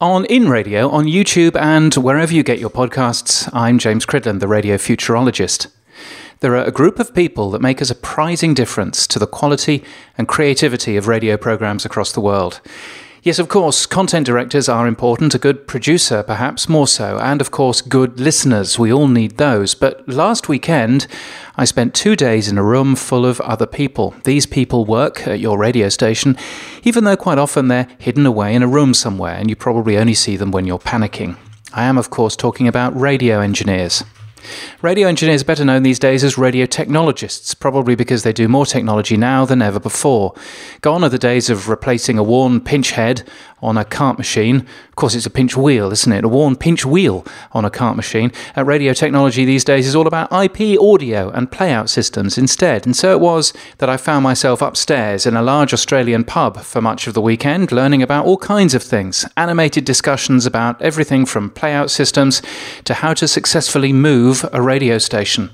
On In Radio, on YouTube, and wherever you get your podcasts, I'm James Cridland, the radio futurologist. There are a group of people that make a surprising difference to the quality and creativity of radio programs across the world. Yes, of course, content directors are important, a good producer perhaps more so, and of course, good listeners. We all need those. But last weekend, I spent two days in a room full of other people. These people work at your radio station, even though quite often they're hidden away in a room somewhere, and you probably only see them when you're panicking. I am, of course, talking about radio engineers. Radio engineers are better known these days as radio technologists, probably because they do more technology now than ever before. Gone are the days of replacing a worn pinch head on a cart machine. Of course, it's a pinch wheel, isn't it? A worn pinch wheel on a cart machine. Uh, radio technology these days is all about IP audio and playout systems instead. And so it was that I found myself upstairs in a large Australian pub for much of the weekend, learning about all kinds of things. Animated discussions about everything from playout systems to how to successfully move a radio station.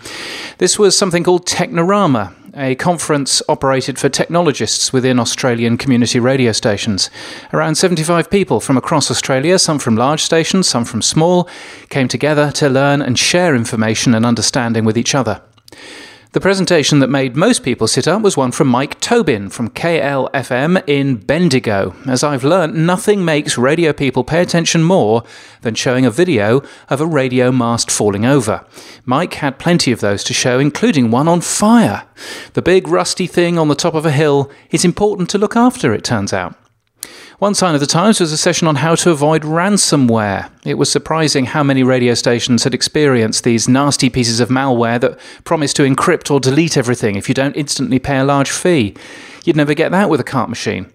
This was something called Technorama, a conference operated for technologists within Australian community radio stations. Around 75 people from across Australia, some from large stations, some from small, came together to learn and share information and understanding with each other. The presentation that made most people sit up was one from Mike Tobin from KLFM in Bendigo. As I've learnt, nothing makes radio people pay attention more than showing a video of a radio mast falling over. Mike had plenty of those to show, including one on fire. The big rusty thing on the top of a hill is important to look after, it turns out. One sign of the times was a session on how to avoid ransomware. It was surprising how many radio stations had experienced these nasty pieces of malware that promise to encrypt or delete everything if you don't instantly pay a large fee. You'd never get that with a cart machine.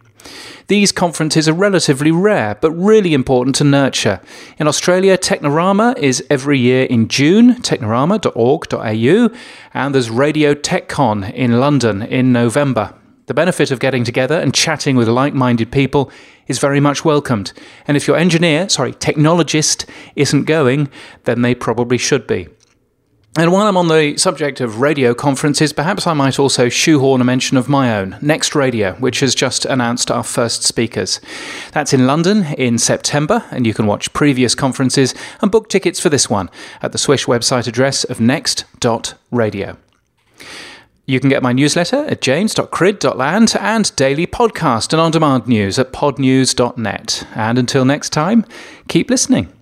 These conferences are relatively rare, but really important to nurture. In Australia, Technorama is every year in June, technorama.org.au, and there's Radio TechCon in London in November. The benefit of getting together and chatting with like minded people is very much welcomed. And if your engineer, sorry, technologist, isn't going, then they probably should be. And while I'm on the subject of radio conferences, perhaps I might also shoehorn a mention of my own, Next Radio, which has just announced our first speakers. That's in London in September, and you can watch previous conferences and book tickets for this one at the Swish website address of next.radio. You can get my newsletter at james.crid.land and daily podcast and on demand news at podnews.net. And until next time, keep listening.